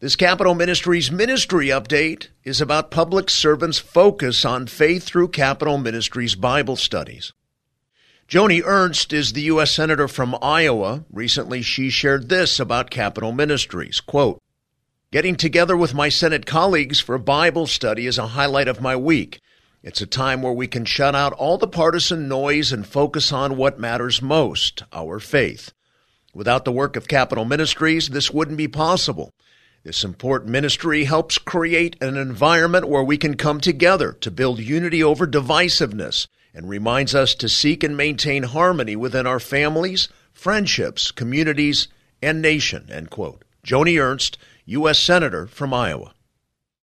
This Capitol Ministries ministry update is about public servants' focus on faith through Capitol Ministries Bible studies. Joni Ernst is the U.S. Senator from Iowa. Recently, she shared this about Capitol Ministries. Quote, Getting together with my Senate colleagues for Bible study is a highlight of my week. It's a time where we can shut out all the partisan noise and focus on what matters most, our faith. Without the work of Capitol Ministries, this wouldn't be possible. This important ministry helps create an environment where we can come together to build unity over divisiveness and reminds us to seek and maintain harmony within our families, friendships, communities, and nation. End quote. Joni Ernst, U.S. Senator from Iowa.